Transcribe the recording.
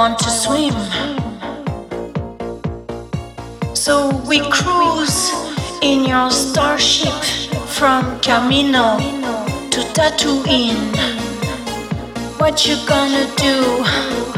want to swim. So we cruise in your starship from Camino to Tatooine. What you gonna do?